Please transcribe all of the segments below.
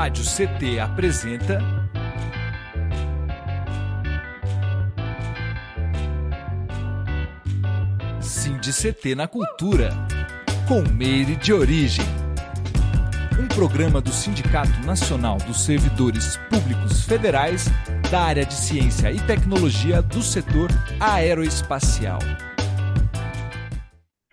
Rádio CT apresenta. Cindy CT na Cultura, com Meire de Origem. Um programa do Sindicato Nacional dos Servidores Públicos Federais da área de Ciência e Tecnologia do setor aeroespacial.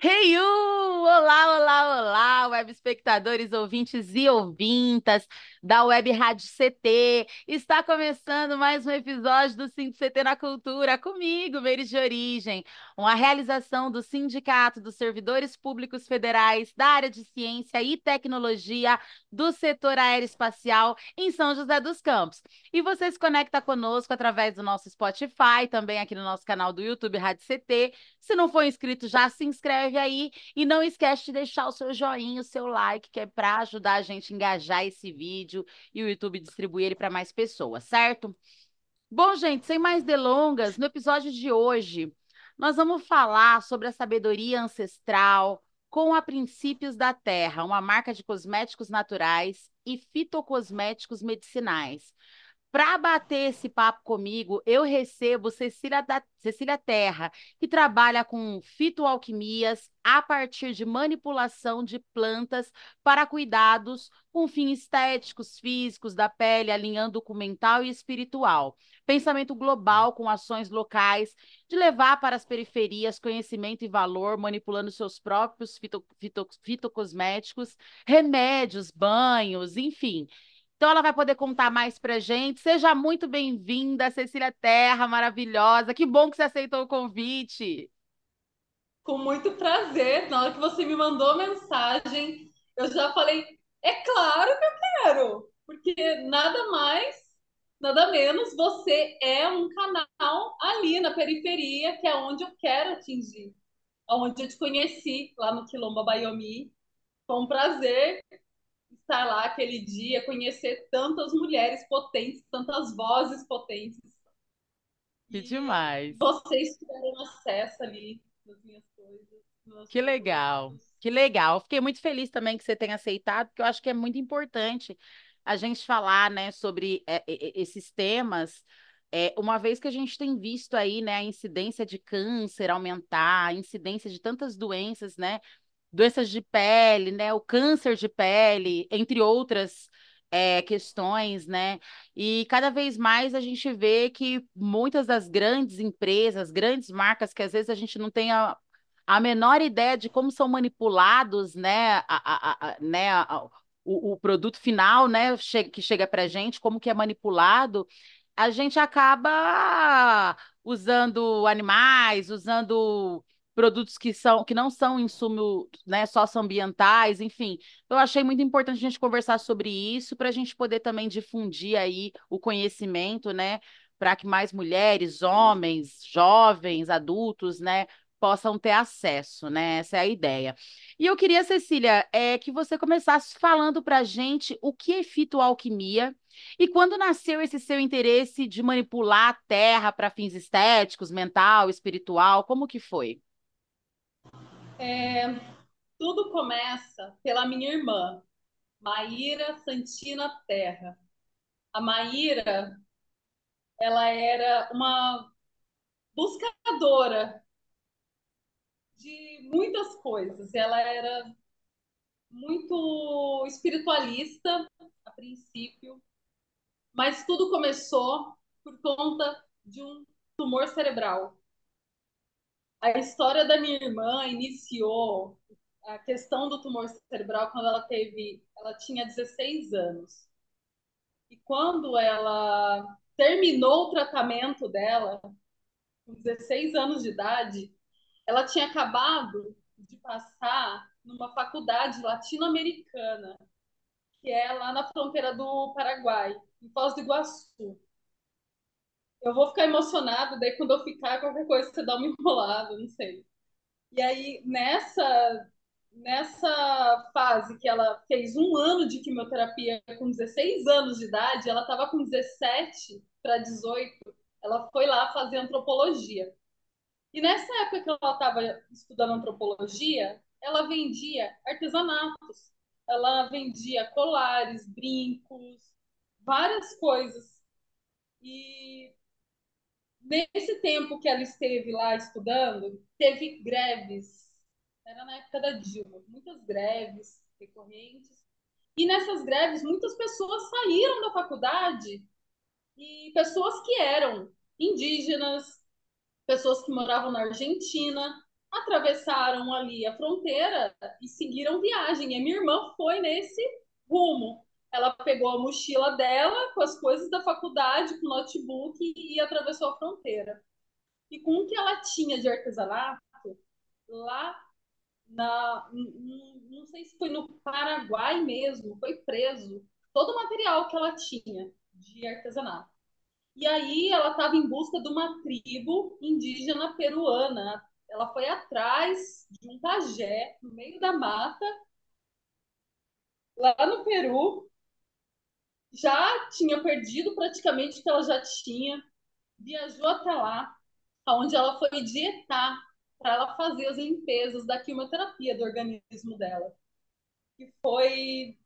Hey you! Olá, olá, olá, web espectadores, ouvintes e ouvintas da Web Rádio CT. Está começando mais um episódio do CT na Cultura, comigo, Meires de Origem, uma realização do Sindicato dos Servidores Públicos Federais da área de Ciência e Tecnologia do setor aeroespacial em São José dos Campos. E você se conecta conosco através do nosso Spotify, também aqui no nosso canal do YouTube Rádio CT. Se não for inscrito, já se inscreve aí e não esquece de deixar o seu joinha, o seu like, que é para ajudar a gente a engajar esse vídeo e o YouTube distribuir ele para mais pessoas, certo? Bom, gente, sem mais delongas, no episódio de hoje, nós vamos falar sobre a sabedoria ancestral com a Princípios da Terra, uma marca de cosméticos naturais e fitocosméticos medicinais. Para bater esse papo comigo, eu recebo Cecília, da, Cecília Terra, que trabalha com fitoalquimias a partir de manipulação de plantas para cuidados com fins estéticos, físicos, da pele, alinhando o mental e espiritual. Pensamento global com ações locais, de levar para as periferias conhecimento e valor, manipulando seus próprios fito, fito, fitocosméticos, remédios, banhos, enfim então ela vai poder contar mais pra gente. Seja muito bem-vinda, Cecília Terra, maravilhosa. Que bom que você aceitou o convite. Com muito prazer. Na hora que você me mandou mensagem, eu já falei, é claro que eu quero, porque nada mais, nada menos, você é um canal ali na periferia, que é onde eu quero atingir, onde eu te conheci, lá no Quilombo Baiomi. Foi um prazer estar lá aquele dia, conhecer tantas mulheres potentes, tantas vozes potentes. Que demais. Vocês tiveram acesso ali nas minhas coisas. Que legal, que legal. Fiquei muito feliz também que você tenha aceitado, porque eu acho que é muito importante a gente falar, né, sobre é, esses temas. É, uma vez que a gente tem visto aí, né, a incidência de câncer aumentar, a incidência de tantas doenças, né, doenças de pele, né, o câncer de pele, entre outras é, questões, né? E cada vez mais a gente vê que muitas das grandes empresas, grandes marcas, que às vezes a gente não tem a, a menor ideia de como são manipulados, né? A, a, né? O, o, produto final, né? Che que chega para a gente, como que é manipulado, a gente acaba usando animais, usando produtos que são que não são insumo né, socioambientais, enfim. Eu achei muito importante a gente conversar sobre isso para a gente poder também difundir aí o conhecimento, né, para que mais mulheres, homens, jovens, adultos, né, possam ter acesso, né? Essa é a ideia. E eu queria, Cecília, é, que você começasse falando para a gente o que é fitoalquimia e quando nasceu esse seu interesse de manipular a terra para fins estéticos, mental, espiritual, como que foi? É, tudo começa pela minha irmã, Maíra Santina Terra. A Maíra, ela era uma buscadora de muitas coisas. Ela era muito espiritualista a princípio, mas tudo começou por conta de um tumor cerebral a história da minha irmã iniciou a questão do tumor cerebral quando ela teve, ela tinha 16 anos. E quando ela terminou o tratamento dela, com 16 anos de idade, ela tinha acabado de passar numa faculdade latino-americana, que é lá na fronteira do Paraguai, em Foz do Iguaçu. Eu vou ficar emocionado, daí quando eu ficar, qualquer coisa você dá uma enrolada, não sei. E aí, nessa, nessa fase que ela fez um ano de quimioterapia com 16 anos de idade, ela estava com 17 para 18, ela foi lá fazer antropologia. E nessa época que ela estava estudando antropologia, ela vendia artesanatos. ela vendia colares, brincos, várias coisas. E nesse tempo que ela esteve lá estudando, teve greves. Era na época da Dilma, muitas greves recorrentes. E nessas greves, muitas pessoas saíram da faculdade e pessoas que eram indígenas, pessoas que moravam na Argentina, atravessaram ali a fronteira e seguiram viagem. E a minha irmã foi nesse rumo. Ela pegou a mochila dela com as coisas da faculdade, com o notebook e atravessou a fronteira. E com o que ela tinha de artesanato, lá na, não sei se foi no Paraguai mesmo, foi preso todo o material que ela tinha de artesanato. E aí ela estava em busca de uma tribo indígena peruana. Ela foi atrás de um pajé no meio da mata, lá no Peru. Já tinha perdido praticamente o que ela já tinha. Viajou até lá, onde ela foi dietar para ela fazer as limpezas da quimioterapia do organismo dela. Que foi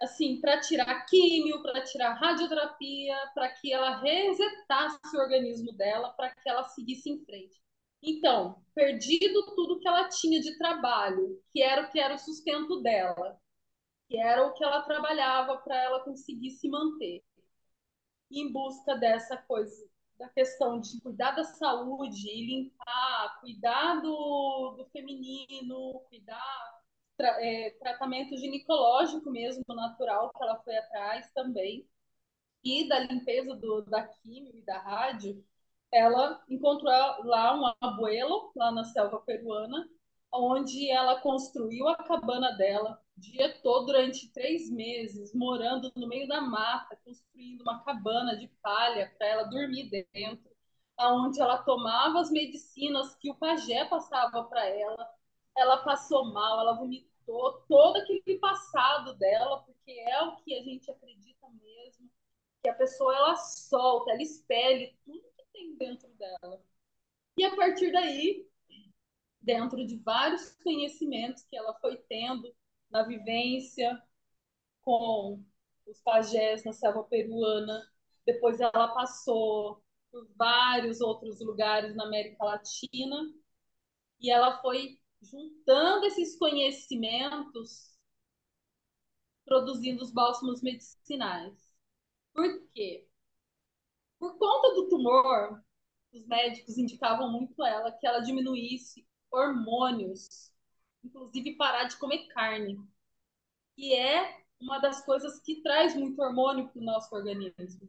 assim, para tirar químio, para tirar radioterapia, para que ela resetasse o organismo dela, para que ela seguisse em frente. Então, perdido tudo que ela tinha de trabalho, que era o que era o sustento dela, que era o que ela trabalhava para ela conseguir se manter. em busca dessa coisa, da questão de cuidar da saúde limpar, cuidar do, do feminino, cuidar tra, é, tratamento ginecológico mesmo, natural, que ela foi atrás também, e da limpeza do, da química e da rádio, ela encontrou lá um abuelo, lá na selva peruana, onde ela construiu a cabana dela, dia todo durante três meses, morando no meio da mata, construindo uma cabana de palha para ela dormir dentro, aonde ela tomava as medicinas que o pajé passava para ela. Ela passou mal, ela vomitou todo aquele passado dela, porque é o que a gente acredita mesmo, que a pessoa ela solta, ela espelha tudo que tem dentro dela. E a partir daí, dentro de vários conhecimentos que ela foi tendo na vivência com os pajés na selva peruana. Depois ela passou por vários outros lugares na América Latina e ela foi juntando esses conhecimentos, produzindo os bálsamos medicinais. Por quê? Por conta do tumor, os médicos indicavam muito ela que ela diminuísse hormônios inclusive parar de comer carne. E é uma das coisas que traz muito hormônio para o nosso organismo.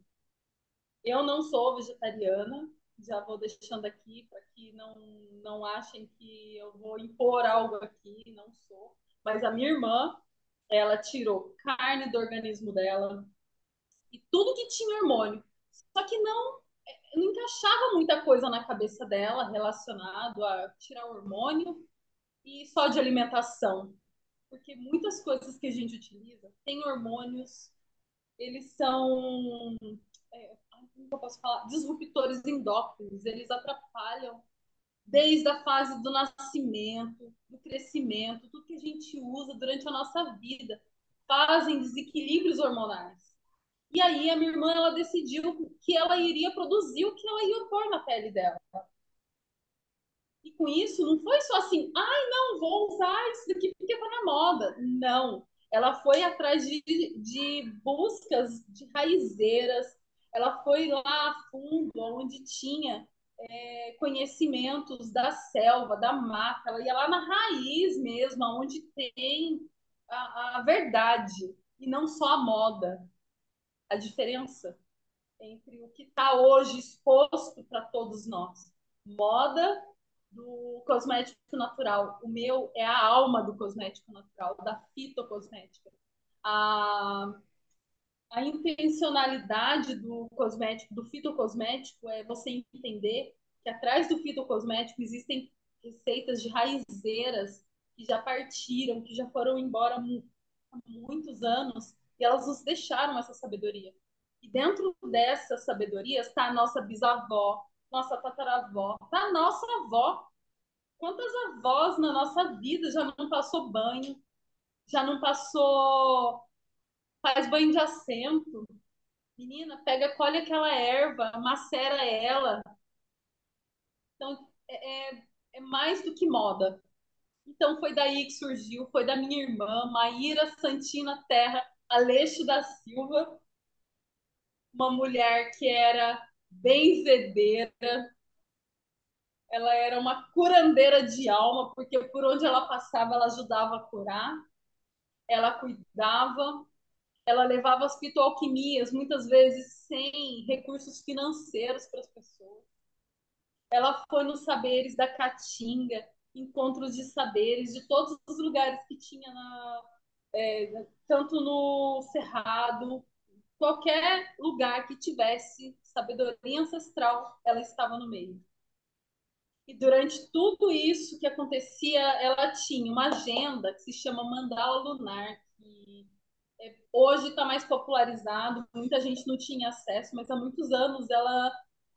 Eu não sou vegetariana, já vou deixando aqui para que não, não achem que eu vou impor algo aqui, não sou. Mas a minha irmã, ela tirou carne do organismo dela e tudo que tinha hormônio. Só que não, não encaixava muita coisa na cabeça dela relacionado a tirar hormônio e só de alimentação. Porque muitas coisas que a gente utiliza têm hormônios, eles são, é, como eu posso falar, disruptores endócrinos, eles atrapalham desde a fase do nascimento, do crescimento, tudo que a gente usa durante a nossa vida, fazem desequilíbrios hormonais. E aí a minha irmã ela decidiu que ela iria produzir o que ela ia pôr na pele dela. E com isso, não foi só assim, ai, não, vou usar isso daqui porque tá na moda. Não. Ela foi atrás de, de buscas de raizeiras, ela foi lá a fundo, onde tinha é, conhecimentos da selva, da mata, ela ia lá na raiz mesmo, onde tem a, a verdade, e não só a moda. A diferença entre o que está hoje exposto para todos nós. Moda do cosmético natural. O meu é a alma do cosmético natural, da fitocosmética. A, a intencionalidade do cosmético, do fitocosmético, é você entender que atrás do fitocosmético existem receitas de raizeiras que já partiram, que já foram embora há muitos anos, e elas nos deixaram essa sabedoria. E dentro dessa sabedoria está a nossa bisavó, nossa tataravó, a nossa avó. Quantas avós na nossa vida já não passou banho, já não passou, faz banho de assento. Menina, pega, colhe aquela erva, macera ela. Então, é, é, é mais do que moda. Então, foi daí que surgiu, foi da minha irmã, Maíra Santina Terra Aleixo da Silva, uma mulher que era benzedeira, ela era uma curandeira de alma, porque por onde ela passava, ela ajudava a curar, ela cuidava, ela levava as fitoalquimias, muitas vezes sem recursos financeiros para as pessoas. Ela foi nos saberes da Caatinga, encontros de saberes de todos os lugares que tinha na, é, tanto no Cerrado, qualquer lugar que tivesse sabedoria ancestral, ela estava no meio. E durante tudo isso que acontecia, ela tinha uma agenda que se chama Mandala Lunar, que é, hoje está mais popularizado, muita gente não tinha acesso, mas há muitos anos ela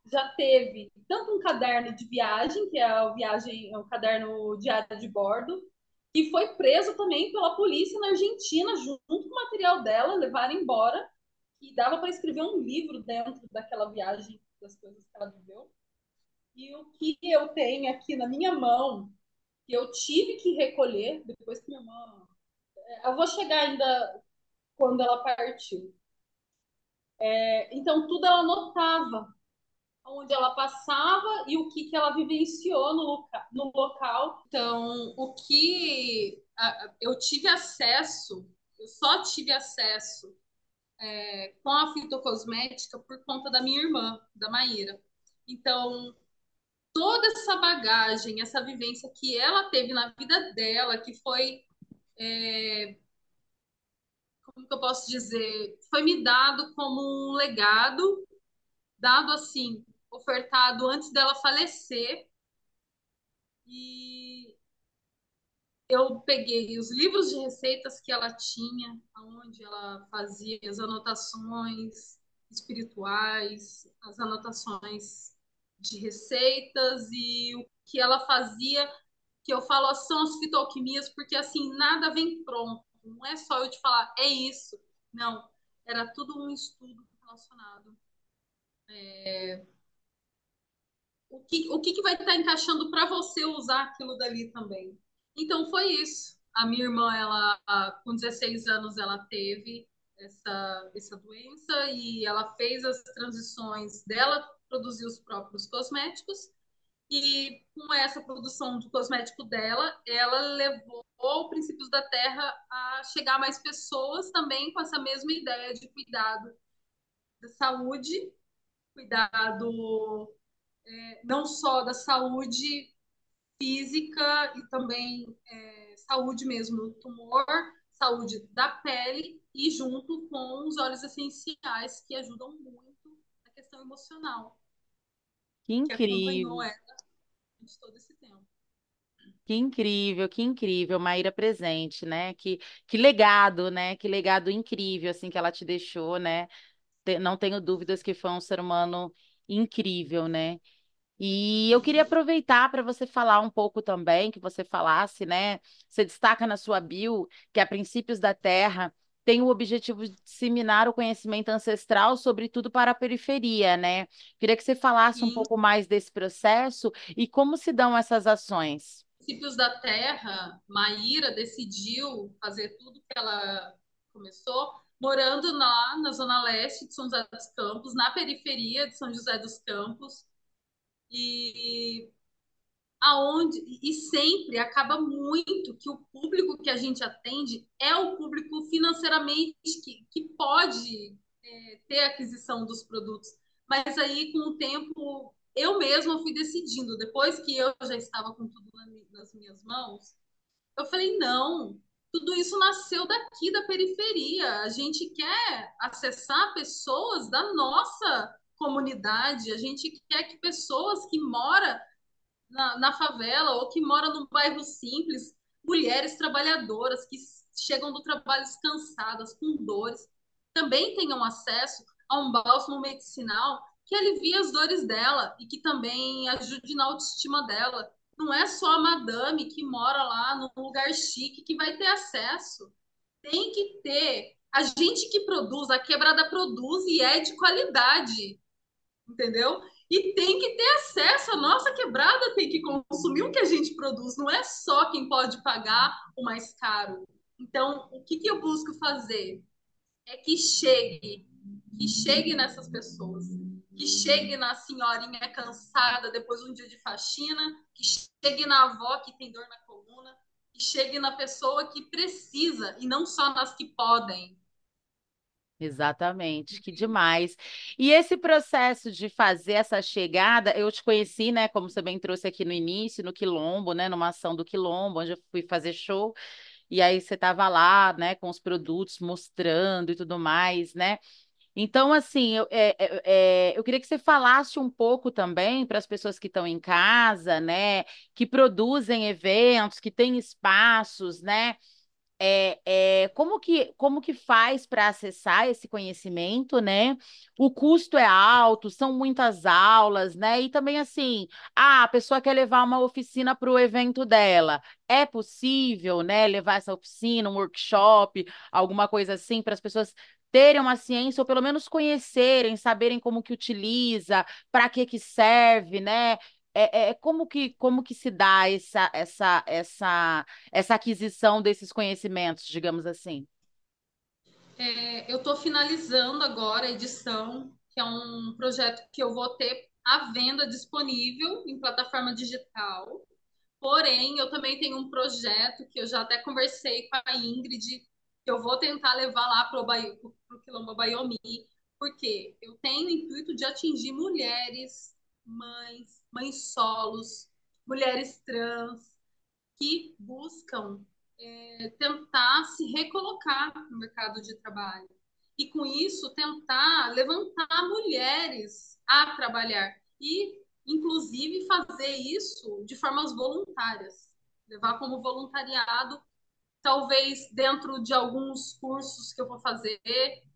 já teve tanto um caderno de viagem, que é o viagem, é caderno diário de bordo, que foi preso também pela polícia na Argentina, junto com o material dela, levaram embora, e dava para escrever um livro dentro daquela viagem, das coisas que ela viveu. E o que eu tenho aqui na minha mão, que eu tive que recolher depois que minha mãe. É, eu vou chegar ainda quando ela partiu. É, então, tudo ela anotava, onde ela passava e o que, que ela vivenciou no, loca no local. Então, o que a, eu tive acesso, eu só tive acesso é, com a fitocosmética por conta da minha irmã, da Maíra. Então, toda essa bagagem, essa vivência que ela teve na vida dela, que foi. É, como que eu posso dizer? Foi me dado como um legado, dado assim, ofertado antes dela falecer. E eu peguei os livros de receitas que ela tinha, onde ela fazia as anotações espirituais, as anotações de receitas e o que ela fazia, que eu falo são as fitoalquimias, porque assim, nada vem pronto. Não é só eu te falar, é isso. Não, era tudo um estudo relacionado. É... O, que, o que, que vai estar encaixando para você usar aquilo dali também? Então foi isso. A minha irmã, ela com 16 anos, ela teve essa, essa doença e ela fez as transições dela produzir os próprios cosméticos. E com essa produção do cosmético dela, ela levou o Princípios da Terra a chegar mais pessoas também com essa mesma ideia de cuidado da saúde, cuidado é, não só da saúde física e também é, saúde mesmo tumor, saúde da pele e junto com os óleos essenciais que ajudam muito na questão emocional. Que incrível. Que todo esse tempo. Que incrível, que incrível, Maíra presente, né? Que, que legado, né? Que legado incrível, assim, que ela te deixou, né? Não tenho dúvidas que foi um ser humano incrível, né? E eu queria aproveitar para você falar um pouco também, que você falasse, né? Você destaca na sua bio que a Princípios da Terra tem o objetivo de disseminar o conhecimento ancestral, sobretudo para a periferia, né? Queria que você falasse um pouco mais desse processo e como se dão essas ações. Princípios da Terra, Maíra decidiu fazer tudo que ela começou morando lá na zona leste de São José dos Campos, na periferia de São José dos Campos. E aonde e sempre acaba muito que o público que a gente atende é o público financeiramente que, que pode é, ter aquisição dos produtos. Mas aí, com o tempo, eu mesma fui decidindo, depois que eu já estava com tudo nas minhas mãos, eu falei, não, tudo isso nasceu daqui da periferia. A gente quer acessar pessoas da nossa comunidade, a gente quer que pessoas que moram na, na favela ou que mora num bairro simples, mulheres trabalhadoras que chegam do trabalho cansadas, com dores, também tenham acesso a um bálsamo medicinal que alivie as dores dela e que também ajude na autoestima dela. Não é só a madame que mora lá num lugar chique que vai ter acesso. tem que ter. A gente que produz, a quebrada produz e é de qualidade, entendeu? E tem que ter acesso. A nossa quebrada tem que consumir o que a gente produz. Não é só quem pode pagar o mais caro. Então, o que, que eu busco fazer? É que chegue, que chegue nessas pessoas, que chegue na senhorinha cansada depois de um dia de faxina, que chegue na avó que tem dor na coluna, que chegue na pessoa que precisa e não só nas que podem. Exatamente, que demais. E esse processo de fazer essa chegada, eu te conheci, né, como você bem trouxe aqui no início, no Quilombo, né, numa ação do Quilombo, onde eu fui fazer show, e aí você estava lá, né, com os produtos mostrando e tudo mais, né? Então, assim, eu, é, é, é, eu queria que você falasse um pouco também para as pessoas que estão em casa, né, que produzem eventos, que têm espaços, né? É, é, como que, como que faz para acessar esse conhecimento, né? O custo é alto, são muitas aulas, né? E também assim, ah, a pessoa quer levar uma oficina para o evento dela. É possível, né, levar essa oficina, um workshop, alguma coisa assim, para as pessoas terem uma ciência ou pelo menos conhecerem, saberem como que utiliza, para que que serve, né? É, é, é, como que como que se dá essa essa essa essa aquisição desses conhecimentos, digamos assim? É, eu estou finalizando agora a edição, que é um projeto que eu vou ter à venda disponível em plataforma digital. Porém, eu também tenho um projeto que eu já até conversei com a Ingrid, que eu vou tentar levar lá para o Quilombo Baiomi, porque eu tenho o intuito de atingir mulheres, mães, mães solos, mulheres trans, que buscam é, tentar se recolocar no mercado de trabalho. E com isso, tentar levantar mulheres a trabalhar. E, inclusive, fazer isso de formas voluntárias. Levar como voluntariado talvez dentro de alguns cursos que eu vou fazer,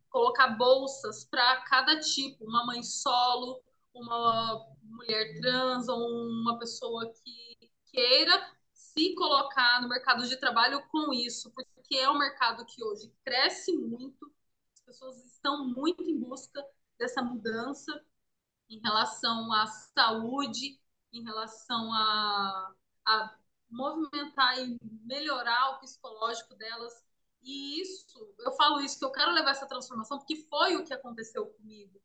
colocar bolsas para cada tipo, uma mãe solo, uma mulher trans ou uma pessoa que queira se colocar no mercado de trabalho com isso, porque é um mercado que hoje cresce muito, as pessoas estão muito em busca dessa mudança em relação à saúde, em relação a, a movimentar e melhorar o psicológico delas. E isso, eu falo isso, que eu quero levar essa transformação, porque foi o que aconteceu comigo.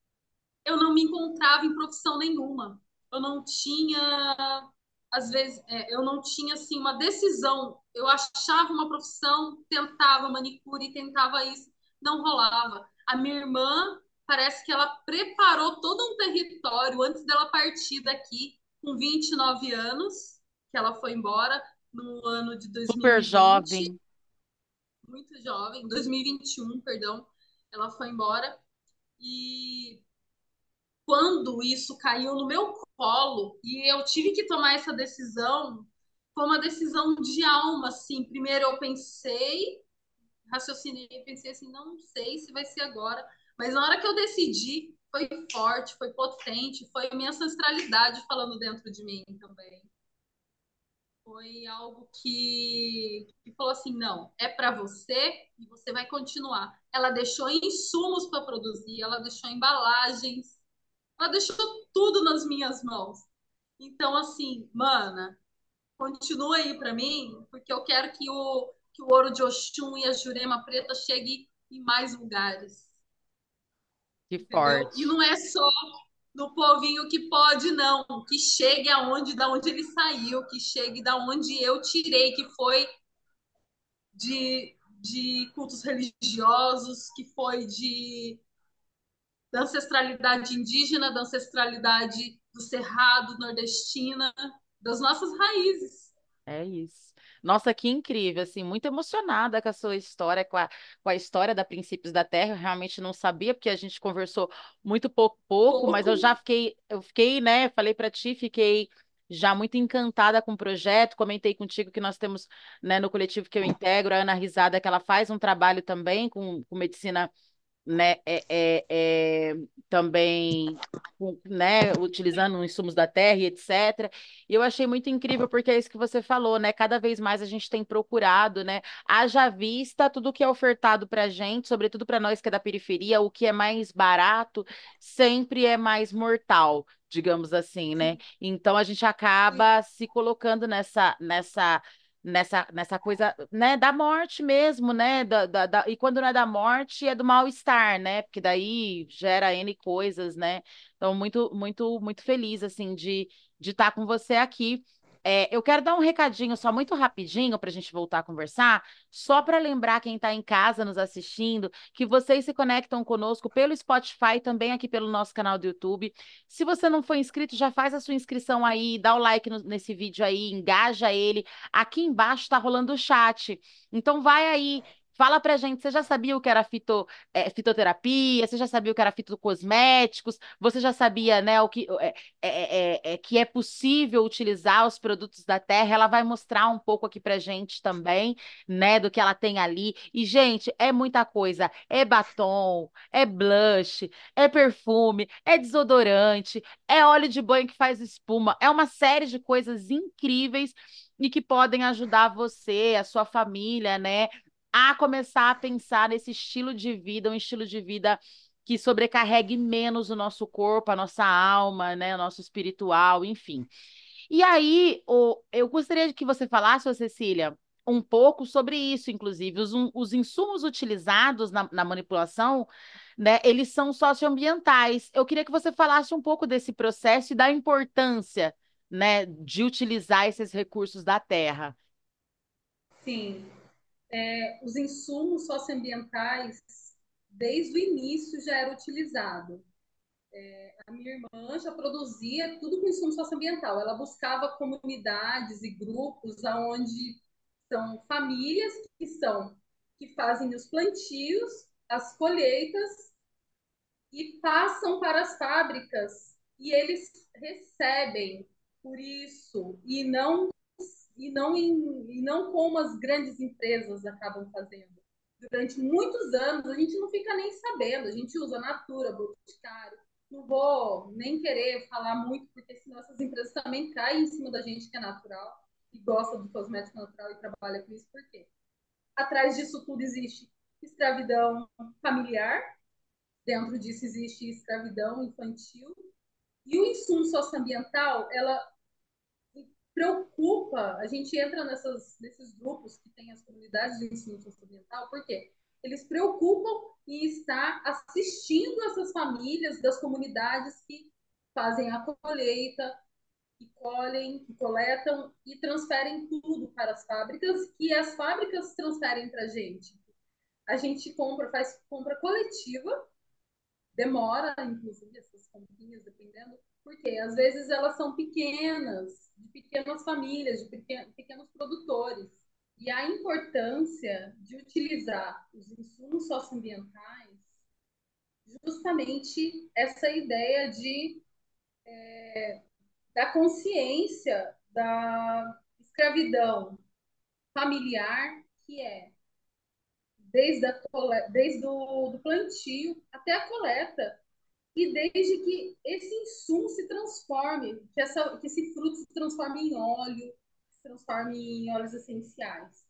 Eu não me encontrava em profissão nenhuma. Eu não tinha, às vezes, é, eu não tinha, assim, uma decisão. Eu achava uma profissão, tentava manicure, tentava isso, não rolava. A minha irmã, parece que ela preparou todo um território antes dela partir daqui, com 29 anos, que ela foi embora no ano de 2020. Super jovem. Muito jovem, 2021, perdão. Ela foi embora. E quando isso caiu no meu colo e eu tive que tomar essa decisão, foi uma decisão de alma, assim. Primeiro eu pensei, raciocinei, pensei assim, não sei se vai ser agora, mas na hora que eu decidi, foi forte, foi potente, foi minha ancestralidade falando dentro de mim também foi algo que, que falou assim: não, é para você e você vai continuar. Ela deixou insumos para produzir, ela deixou embalagens, ela deixou tudo nas minhas mãos. Então, assim, mana, continua aí para mim, porque eu quero que o, que o ouro de Oxum e a Jurema Preta cheguem em mais lugares. Que Entendeu? forte. E não é só no povinho que pode, não. Que chegue aonde, da onde ele saiu, que chegue da onde eu tirei, que foi de, de cultos religiosos, que foi de da ancestralidade indígena, da ancestralidade do cerrado, nordestina, das nossas raízes. É isso. Nossa, que incrível, assim, muito emocionada com a sua história, com a, com a história da Princípios da Terra. Eu realmente não sabia, porque a gente conversou muito pouco, pouco, mas eu já fiquei, eu fiquei, né? Falei para ti, fiquei já muito encantada com o projeto. Comentei contigo que nós temos, né, no coletivo que eu integro, a Ana Risada, que ela faz um trabalho também com, com medicina né, é, é, é, também né, utilizando insumos da terra e etc. E eu achei muito incrível porque é isso que você falou, né? Cada vez mais a gente tem procurado, né? Haja vista tudo que é ofertado para a gente, sobretudo para nós que é da periferia, o que é mais barato sempre é mais mortal, digamos assim, né? Então a gente acaba se colocando nessa nessa nessa, nessa coisa, né, da morte mesmo, né, da, da, da, e quando não é da morte, é do mal-estar, né, porque daí gera N coisas, né, então muito, muito, muito feliz, assim, de de estar com você aqui é, eu quero dar um recadinho só muito rapidinho para a gente voltar a conversar, só para lembrar quem está em casa nos assistindo que vocês se conectam conosco pelo Spotify também aqui pelo nosso canal do YouTube. Se você não for inscrito, já faz a sua inscrição aí, dá o like no, nesse vídeo aí, engaja ele. Aqui embaixo está rolando o chat. Então vai aí, Fala pra gente, você já sabia o que era fito, é, fitoterapia? Você já sabia o que era fitocosméticos? Você já sabia, né, o que é, é, é, que é possível utilizar os produtos da terra? Ela vai mostrar um pouco aqui pra gente também, né, do que ela tem ali. E, gente, é muita coisa. É batom, é blush, é perfume, é desodorante, é óleo de banho que faz espuma. É uma série de coisas incríveis e que podem ajudar você, a sua família, né, a começar a pensar nesse estilo de vida, um estilo de vida que sobrecarregue menos o nosso corpo, a nossa alma, né, o nosso espiritual, enfim. E aí, eu gostaria que você falasse, Cecília, um pouco sobre isso, inclusive, os, os insumos utilizados na, na manipulação, né, eles são socioambientais. Eu queria que você falasse um pouco desse processo e da importância, né, de utilizar esses recursos da terra. Sim, é, os insumos socioambientais, desde o início, já era utilizado. É, a minha irmã já produzia tudo com insumo socioambiental. Ela buscava comunidades e grupos onde são famílias que são que fazem os plantios, as colheitas e passam para as fábricas e eles recebem por isso e não e não, em, e não como as grandes empresas acabam fazendo. Durante muitos anos, a gente não fica nem sabendo, a gente usa Natura, Boticário, não vou nem querer falar muito, porque senão essas empresas também caem em cima da gente que é natural e gosta do cosmético natural e trabalha com isso, por quê? Atrás disso tudo existe escravidão familiar, dentro disso existe escravidão infantil, e o insumo socioambiental, ela preocupa, a gente entra nessas, nesses grupos que tem as comunidades de ensino socioambiental, porque eles preocupam em estar assistindo essas famílias das comunidades que fazem a colheita, que colhem, que coletam e transferem tudo para as fábricas, que as fábricas transferem para a gente. A gente compra, faz compra coletiva, demora, inclusive, essas comprinhas, dependendo, porque às vezes elas são pequenas, de pequenas famílias, de pequenos produtores. E a importância de utilizar os insumos socioambientais, justamente essa ideia de é, da consciência da escravidão familiar, que é desde, a, desde o do plantio até a coleta, e desde que esse insumo se transforme, que, essa, que esse fruto se transforme em óleo, se transforme em óleos essenciais.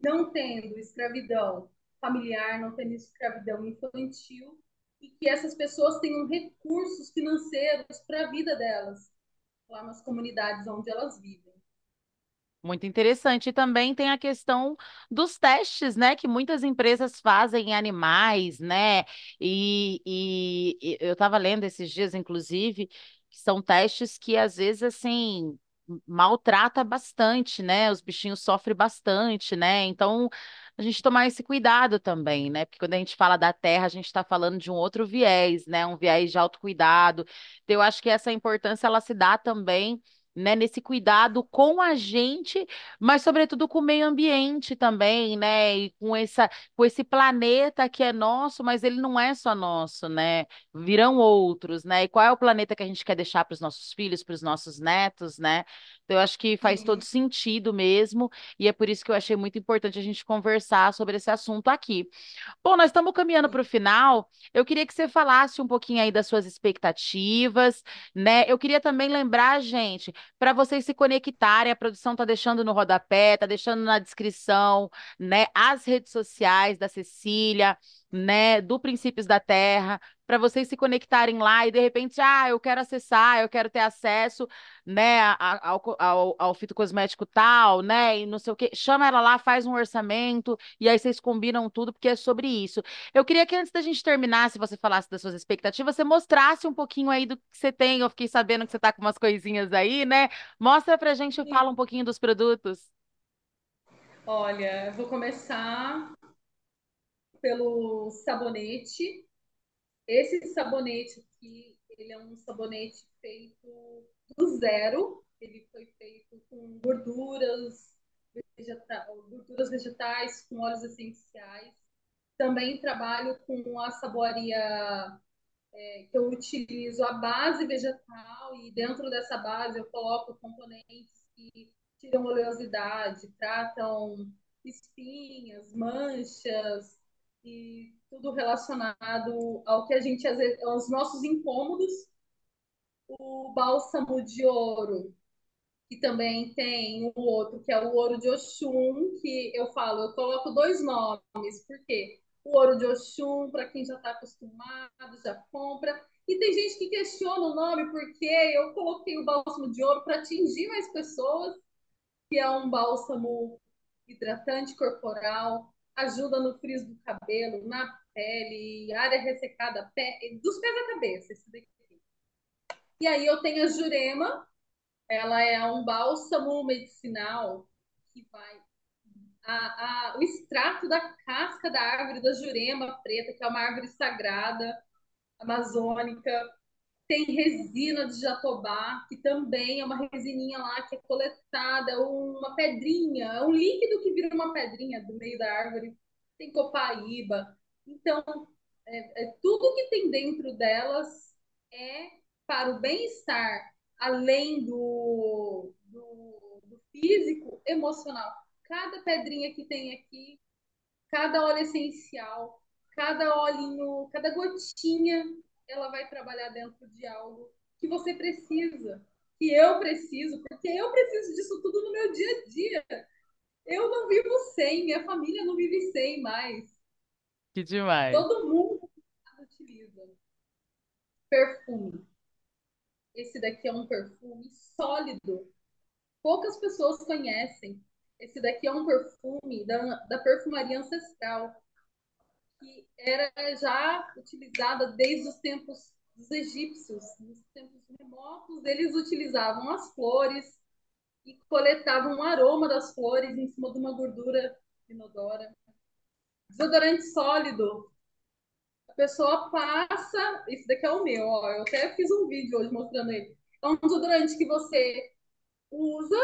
Não tendo escravidão familiar, não tendo escravidão infantil, e que essas pessoas tenham recursos financeiros para a vida delas, lá nas comunidades onde elas vivem. Muito interessante. E também tem a questão dos testes, né? Que muitas empresas fazem em animais, né? E, e, e eu estava lendo esses dias, inclusive, que são testes que às vezes assim maltrata bastante, né? Os bichinhos sofrem bastante, né? Então a gente tomar esse cuidado também, né? Porque quando a gente fala da terra, a gente está falando de um outro viés, né? Um viés de autocuidado. Então, eu acho que essa importância ela se dá também né, nesse cuidado com a gente, mas sobretudo com o meio ambiente também, né, e com essa, com esse planeta que é nosso, mas ele não é só nosso, né, virão outros, né, e qual é o planeta que a gente quer deixar para os nossos filhos, para os nossos netos, né, eu acho que faz todo sentido mesmo, e é por isso que eu achei muito importante a gente conversar sobre esse assunto aqui. Bom, nós estamos caminhando para o final. Eu queria que você falasse um pouquinho aí das suas expectativas, né? Eu queria também lembrar, gente, para vocês se conectarem, a produção está deixando no rodapé, está deixando na descrição, né? As redes sociais da Cecília né, do Princípios da Terra, para vocês se conectarem lá e de repente, ah, eu quero acessar, eu quero ter acesso, né, ao, ao, ao fitocosmético tal, né, e não sei o quê. Chama ela lá, faz um orçamento e aí vocês combinam tudo, porque é sobre isso. Eu queria que antes da gente terminar, se você falasse das suas expectativas, você mostrasse um pouquinho aí do que você tem. Eu fiquei sabendo que você tá com umas coisinhas aí, né? Mostra pra gente e fala um pouquinho dos produtos. Olha, vou começar pelo sabonete. Esse sabonete aqui, ele é um sabonete feito do zero. Ele foi feito com gorduras, gorduras vegetais, com óleos essenciais. Também trabalho com a saboaria é, que eu utilizo a base vegetal e dentro dessa base eu coloco componentes que tiram oleosidade, tratam espinhas, manchas, e tudo relacionado ao que a gente, aos nossos incômodos. O bálsamo de ouro, que também tem o outro, que é o ouro de Oxum, que eu falo, eu coloco dois nomes, porque o ouro de Oxum, para quem já está acostumado, já compra. E tem gente que questiona o nome, porque eu coloquei o bálsamo de ouro para atingir mais pessoas, que é um bálsamo hidratante corporal, ajuda no frizz do cabelo, na pele, área ressecada, pé, dos pés à cabeça, esse daqui. E aí eu tenho a Jurema, ela é um bálsamo medicinal que vai a, a, o extrato da casca da árvore da jurema preta, que é uma árvore sagrada amazônica, tem resina de jatobá, que também é uma resininha lá que é coletada, uma pedrinha, é um líquido que vira uma pedrinha do meio da árvore. Tem copaíba. Então, é, é, tudo que tem dentro delas é para o bem-estar, além do, do, do físico, emocional. Cada pedrinha que tem aqui, cada óleo essencial, cada olhinho, cada gotinha ela vai trabalhar dentro de algo que você precisa, que eu preciso, porque eu preciso disso tudo no meu dia a dia. Eu não vivo sem, minha família não vive sem mais. Que demais. Todo mundo utiliza perfume. Esse daqui é um perfume sólido. Poucas pessoas conhecem. Esse daqui é um perfume da, da perfumaria ancestral que era já utilizada desde os tempos dos egípcios, nos tempos remotos, eles utilizavam as flores e coletavam o aroma das flores em cima de uma gordura inodora. Desodorante sólido. A pessoa passa. Esse daqui é o meu, ó. Eu até fiz um vídeo hoje mostrando ele. É um desodorante que você usa,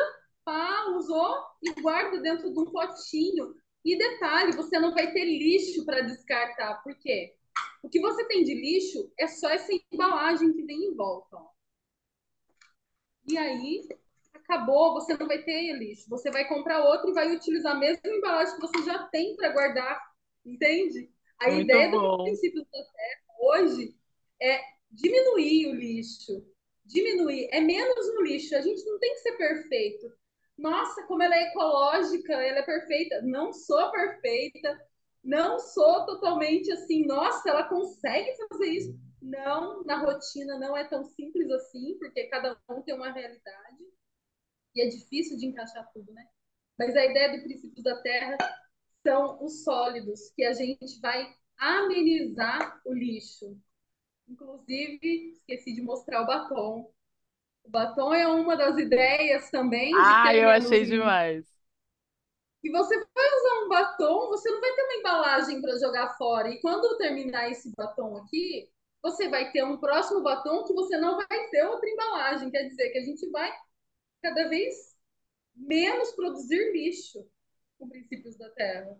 pá, usou e guarda dentro de um potinho. E detalhe, você não vai ter lixo para descartar. Por quê? O que você tem de lixo é só essa embalagem que vem em volta. Ó. E aí, acabou, você não vai ter lixo. Você vai comprar outro e vai utilizar a mesma embalagem que você já tem para guardar. Entende? A Muito ideia bom. do princípio da terra hoje é diminuir o lixo. Diminuir. É menos no lixo. A gente não tem que ser perfeito nossa, como ela é ecológica, ela é perfeita. Não sou perfeita, não sou totalmente assim, nossa, ela consegue fazer isso. Não, na rotina não é tão simples assim, porque cada um tem uma realidade e é difícil de encaixar tudo, né? Mas a ideia do princípio da Terra são os sólidos, que a gente vai amenizar o lixo. Inclusive, esqueci de mostrar o batom. O batom é uma das ideias também. Ah, eu achei demais. E você vai usar um batom, você não vai ter uma embalagem para jogar fora. E quando terminar esse batom aqui, você vai ter um próximo batom que você não vai ter outra embalagem. Quer dizer que a gente vai cada vez menos produzir lixo com princípios da Terra.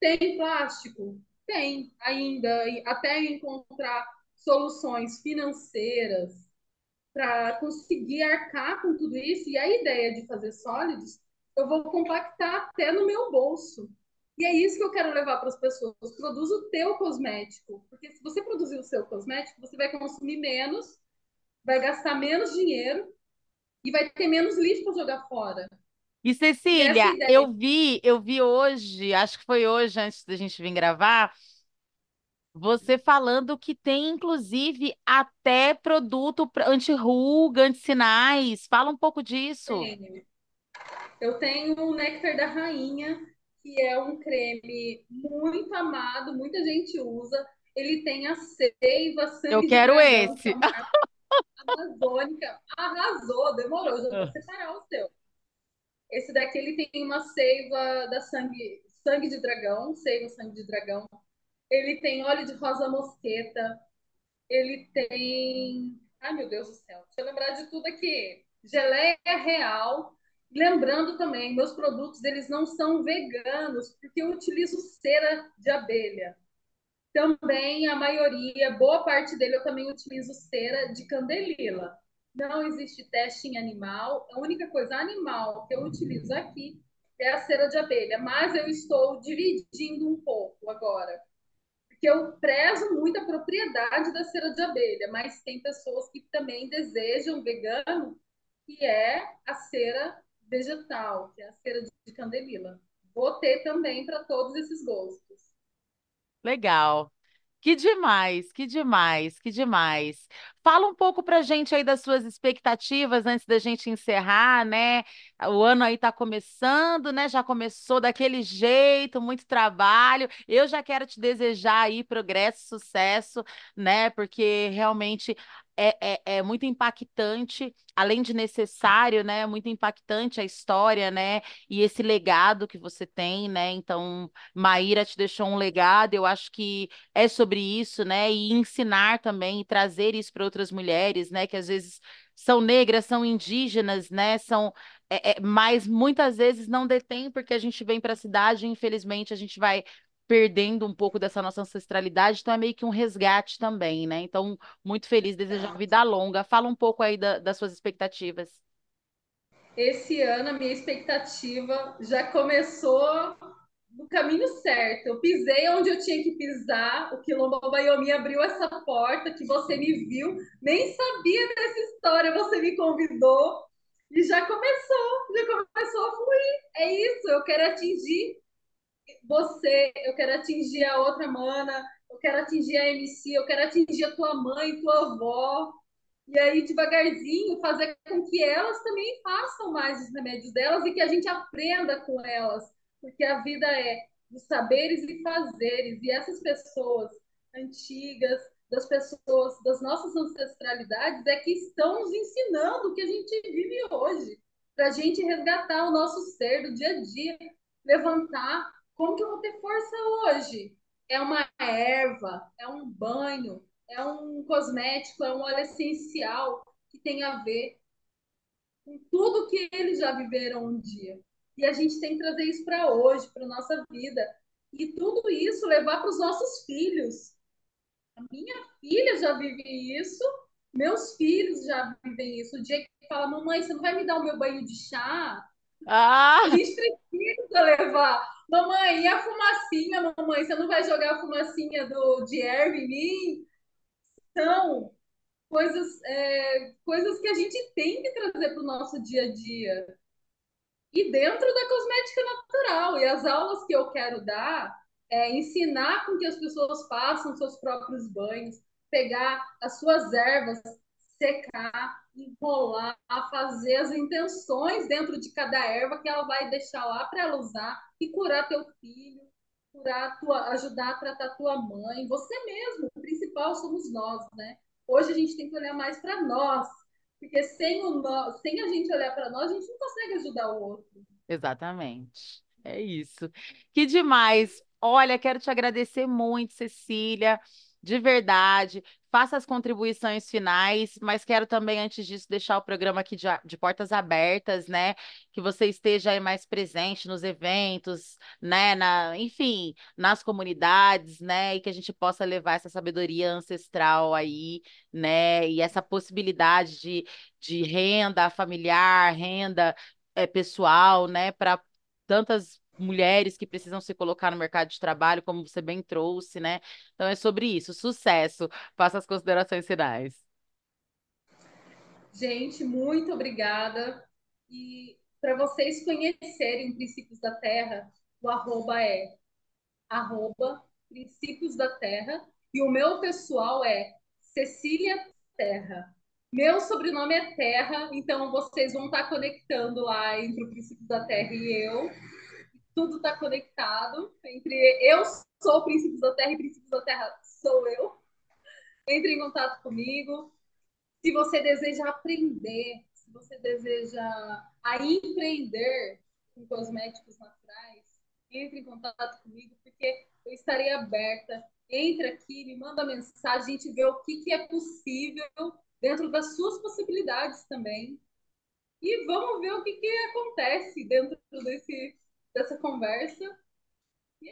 Tem plástico? Tem ainda, até encontrar soluções financeiras para conseguir arcar com tudo isso. E a ideia de fazer sólidos, eu vou compactar até no meu bolso. E é isso que eu quero levar para as pessoas. Produza o teu cosmético. Porque se você produzir o seu cosmético, você vai consumir menos, vai gastar menos dinheiro e vai ter menos lixo para jogar fora. E Cecília, ideia eu vi, eu vi hoje, acho que foi hoje antes da gente vir gravar, você falando que tem inclusive até produto anti-ruga, anti-sinais. Fala um pouco disso. Eu tenho o Néctar da Rainha, que é um creme muito amado, muita gente usa. Ele tem a seiva Eu sangue de quero dragão, esse. amazônica. Arrasou, demorou, já vou separar o seu. Esse daqui ele tem uma seiva da sangue, sangue de dragão, seiva sangue de dragão. Ele tem óleo de rosa mosqueta. Ele tem. Ai, meu Deus do céu. Deixa eu lembrar de tudo aqui. Geleia real. Lembrando também, meus produtos eles não são veganos, porque eu utilizo cera de abelha. Também a maioria, boa parte dele, eu também utilizo cera de candelila. Não existe teste em animal. A única coisa animal que eu utilizo aqui é a cera de abelha, mas eu estou dividindo um pouco agora porque eu prezo muito a propriedade da cera de abelha, mas tem pessoas que também desejam vegano, que é a cera vegetal, que é a cera de candelila. Vou ter também para todos esses gostos. Legal. Que demais, que demais, que demais. Fala um pouco pra gente aí das suas expectativas antes da gente encerrar, né? O ano aí tá começando, né? Já começou daquele jeito, muito trabalho. Eu já quero te desejar aí progresso, sucesso, né? Porque realmente é, é, é muito impactante, além de necessário, né? É muito impactante a história, né? E esse legado que você tem, né? Então, Maíra te deixou um legado, eu acho que é sobre isso, né? E ensinar também e trazer isso para outras mulheres, né? Que às vezes são negras, são indígenas, né? São, é, é, mas muitas vezes não detém porque a gente vem para a cidade e infelizmente a gente vai perdendo um pouco dessa nossa ancestralidade, então é meio que um resgate também, né? Então, muito feliz, desejar vida longa. Fala um pouco aí da- das suas expectativas. Esse ano a minha expectativa já começou no caminho certo. Eu pisei onde eu tinha que pisar. O Quilombo Baiomi abriu essa porta que você me viu. Nem sabia dessa história, você me convidou. E já começou, já começou a fluir. É isso, eu quero atingir você, eu quero atingir a outra mana, eu quero atingir a MC, eu quero atingir a tua mãe, tua avó. E aí, devagarzinho, fazer com que elas também façam mais os remédios delas e que a gente aprenda com elas. Porque a vida é dos saberes e fazeres. E essas pessoas antigas, das pessoas, das nossas ancestralidades, é que estão nos ensinando o que a gente vive hoje. Para a gente resgatar o nosso ser do dia a dia, levantar. Como que eu vou ter força hoje? É uma erva, é um banho, é um cosmético, é um óleo essencial que tem a ver com tudo que eles já viveram um dia. E a gente tem que trazer isso para hoje, para nossa vida. E tudo isso levar para os nossos filhos. A minha filha já vive isso, meus filhos já vivem isso. O dia que fala, mamãe, você não vai me dar o meu banho de chá? A Ah, gente precisa levar. Mamãe, e a fumacinha, mamãe? Você não vai jogar a fumacinha do, de erva em mim? São coisas, é, coisas que a gente tem que trazer para o nosso dia a dia. E dentro da cosmética natural. E as aulas que eu quero dar é ensinar com que as pessoas façam seus próprios banhos, pegar as suas ervas, secar, enrolar, fazer as intenções dentro de cada erva que ela vai deixar lá para ela usar e curar teu filho, curar tua, ajudar a tratar tua mãe, você mesmo. O principal somos nós, né? Hoje a gente tem que olhar mais para nós, porque sem, o nó- sem a gente olhar para nós, a gente não consegue ajudar o outro. exatamente. É isso. Que demais. Olha, quero te agradecer muito, Cecília. de verdade. Faça as contribuições finais, mas quero também, antes disso, deixar o programa aqui de, de portas abertas, né? Que você esteja aí mais presente nos eventos, né? Na, enfim, nas comunidades, né? E que a gente possa levar essa sabedoria ancestral aí, né? E essa possibilidade de, de renda familiar, renda é, pessoal, né? Para tantas mulheres que precisam se colocar no mercado de trabalho, como você bem trouxe, né? Então é sobre isso. Sucesso. Faça as considerações finais. Gente, muito obrigada. E para vocês conhecerem Princípios da Terra, o arroba é arroba Princípios da Terra. E o meu pessoal é Cecília Terra. Meu sobrenome é Terra, então vocês vão estar conectando lá entre o Princípios da Terra e eu tudo está conectado. Entre eu sou o princípios da Terra e princípios da Terra sou eu. Entre em contato comigo. Se você deseja aprender, se você deseja a empreender com cosméticos naturais, entre em contato comigo, porque eu estarei aberta. Entre aqui, me manda mensagem, a gente vê o que, que é possível dentro das suas possibilidades também. E vamos ver o que, que acontece dentro desse dessa conversa.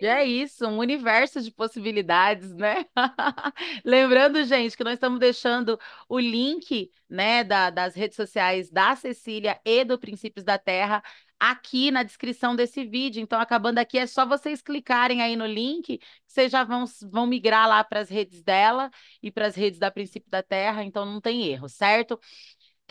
E é isso, um universo de possibilidades, né? Lembrando, gente, que nós estamos deixando o link, né, da, das redes sociais da Cecília e do Princípios da Terra aqui na descrição desse vídeo. Então, acabando aqui, é só vocês clicarem aí no link, que vocês já vão, vão migrar lá para as redes dela e para as redes da Princípio da Terra, então não tem erro, certo?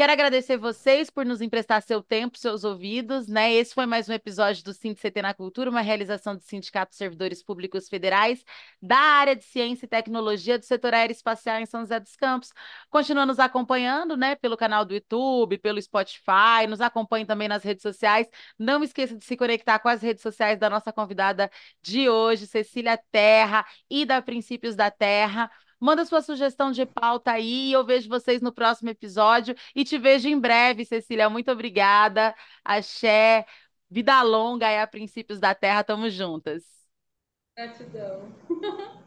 Quero agradecer vocês por nos emprestar seu tempo, seus ouvidos, né? Esse foi mais um episódio do CT na Cultura, uma realização do Sindicato de Servidores Públicos Federais da área de Ciência e Tecnologia do setor aeroespacial em São José dos Campos. Continua nos acompanhando, né, pelo canal do YouTube, pelo Spotify, nos acompanhe também nas redes sociais. Não esqueça de se conectar com as redes sociais da nossa convidada de hoje, Cecília Terra e da Princípios da Terra. Manda sua sugestão de pauta aí. Eu vejo vocês no próximo episódio e te vejo em breve, Cecília. Muito obrigada. Axé. Vida longa e a princípios da terra. Tamo juntas. Gratidão.